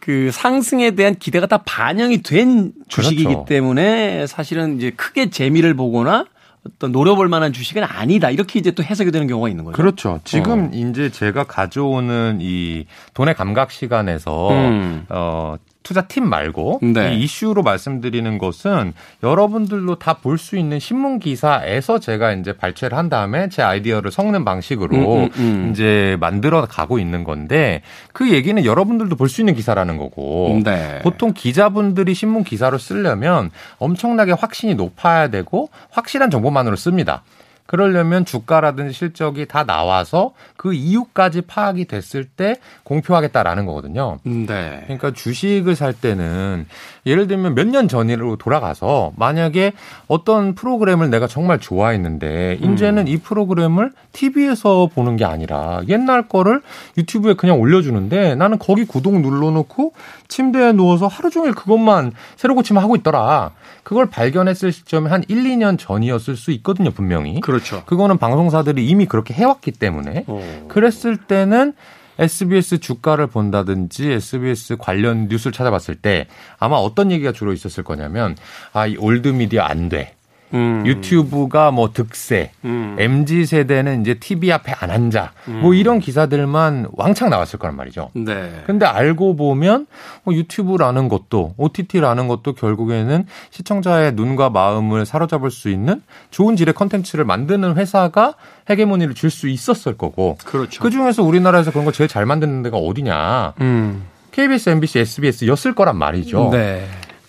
그 상승에 대한 기대가 다 반영이 된 주식이기 그렇죠. 때문에 사실은 이제 크게 재미를 보거나 어떤 노려볼 만한 주식은 아니다. 이렇게 이제 또 해석이 되는 경우가 있는 거죠. 그렇죠. 지금 어. 이제 제가 가져오는 이 돈의 감각 시간에서 음. 어 투자팀 말고 네. 이 이슈로 말씀드리는 것은 여러분들도 다 볼 수 있는 신문 기사에서 제가 이제 발췌를 한 다음에 제 아이디어를 섞는 방식으로 음, 음, 음. 이제 만들어 가고 있는 건데 그 얘기는 여러분들도 볼 수 있는 기사라는 거고 네. 보통 기자분들이 신문 기사로 쓰려면 엄청나게 확신이 높아야 되고 확실한 정보만으로 씁니다. 그러려면 주가라든지 실적이 다 나와서 그 이유까지 파악이 됐을 때 공표하겠다라는 거거든요. 네. 그러니까 주식을 살 때는 예를 들면 몇 년 전으로 돌아가서 만약에 어떤 프로그램을 내가 정말 좋아했는데 이제는 이 프로그램을 TV에서 보는 게 아니라 옛날 거를 유튜브에 그냥 올려주는데 나는 거기 구독 눌러놓고 침대에 누워서 하루 종일 그것만 새로 고침을 하고 있더라. 그걸 발견했을 시점이 한 1, 2년 전이었을 수 있거든요, 분명히. 그렇 죠. 그거는 방송사들이 이미 그렇게 해왔기 때문에 어. 그랬을 때는 SBS 주가를 본다든지 SBS 관련 뉴스를 찾아봤을 때 아마 어떤 얘기가 주로 있었을 거냐면 아, 이 old 미디어 안 돼. 음. 유튜브가 뭐 득세. 음. MZ 세대는 이제 TV 앞에 안 앉아. 뭐 이런 기사들만 왕창 나왔을 거란 말이죠. 네. 근데 알고 보면 뭐 유튜브라는 것도 OTT라는 것도 결국에는 시청자의 눈과 마음을 사로잡을 수 있는 좋은 질의 컨텐츠를 만드는 회사가 헤게모니를 줄 수 있었을 거고 그렇죠. 그 중에서 우리나라에서 그런 거 제일 잘 만드는 데가 어디냐? 음. KBS, MBC, SBS였을 거란 말이죠. 네.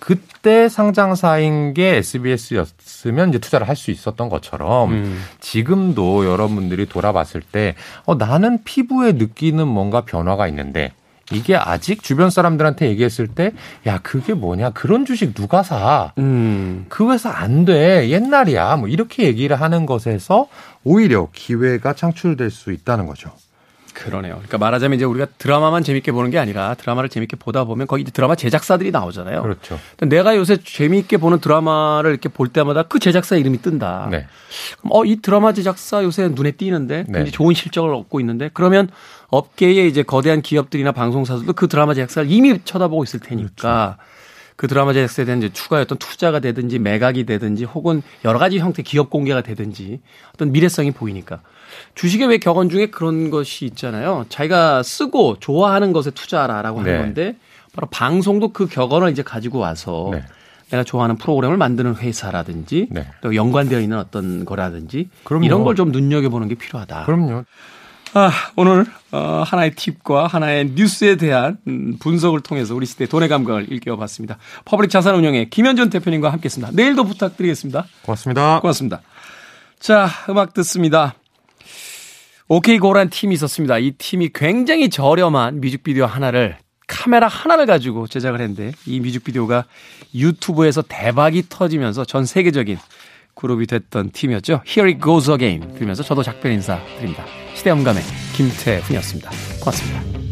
그때 상장사인 게 SBS였으면 이제 투자를 할 수 있었던 것처럼 음. 지금도 여러분들이 돌아봤을 때 어, 나는 피부에 느끼는 뭔가 변화가 있는데 이게 아직 주변 사람들한테 얘기했을 때 야 그게 뭐냐 그런 주식 누가 사? 음. 그 회사 안 돼. 옛날이야. 뭐 이렇게 얘기를 하는 것에서 오히려 기회가 창출될 수 있다는 거죠. 그러네요. 그러니까 말하자면 이제 우리가 드라마만 재밌게 보는 게 아니라 드라마를 재밌게 보다 보면 거기 이제 드라마 제작사들이 나오잖아요. 그렇죠. 내가 요새 재미있게 보는 드라마를 이렇게 볼 때마다 그 제작사 이름이 뜬다. 네. 그럼 어, 이 드라마 제작사 요새 눈에 띄는데 네. 이제 좋은 실적을 얻고 있는데 그러면 업계의 이제 거대한 기업들이나 방송사들도 그 드라마 제작사를 이미 쳐다보고 있을 테니까 그 드라마 제작사에 대한 이제 추가의 어떤 투자가 되든지 매각이 되든지 혹은 여러 가지 형태 기업 공개가 되든지 어떤 미래성이 보이니까 주식의 왜 격언 중에 그런 것이 있잖아요. 자기가 쓰고 좋아하는 것에 투자하라라고 하는 네. 건데 바로 방송도 그 격언을 이제 가지고 와서 네. 내가 좋아하는 프로그램을 만드는 회사라든지 네. 또 연관되어 있는 어떤 거라든지 그럼요. 이런 걸 좀 눈여겨보는 게 필요하다. 그럼요. 아, 오늘 어, 하나의 팁과 하나의 뉴스에 대한 음, 분석을 통해서 우리 시대의 돈의 감각을 일깨워봤습니다. 퍼블릭 자산운용의 김현준 대표님과 함께했습니다. 내일도 부탁드리겠습니다. 고맙습니다. 고맙습니다. 자, 음악 듣습니다. OK Go란 팀이 있었습니다. 이 팀이 굉장히 저렴한 뮤직비디오 하나를 카메라 하나를 가지고 제작을 했는데 이 뮤직비디오가 유튜브에서 대박이 터지면서 전 세계적인 그룹이 됐던 팀이었죠. Here it goes again 들으면서 저도 작별 인사 드립니다. 시대음감의 김태훈이었습니다. 고맙습니다.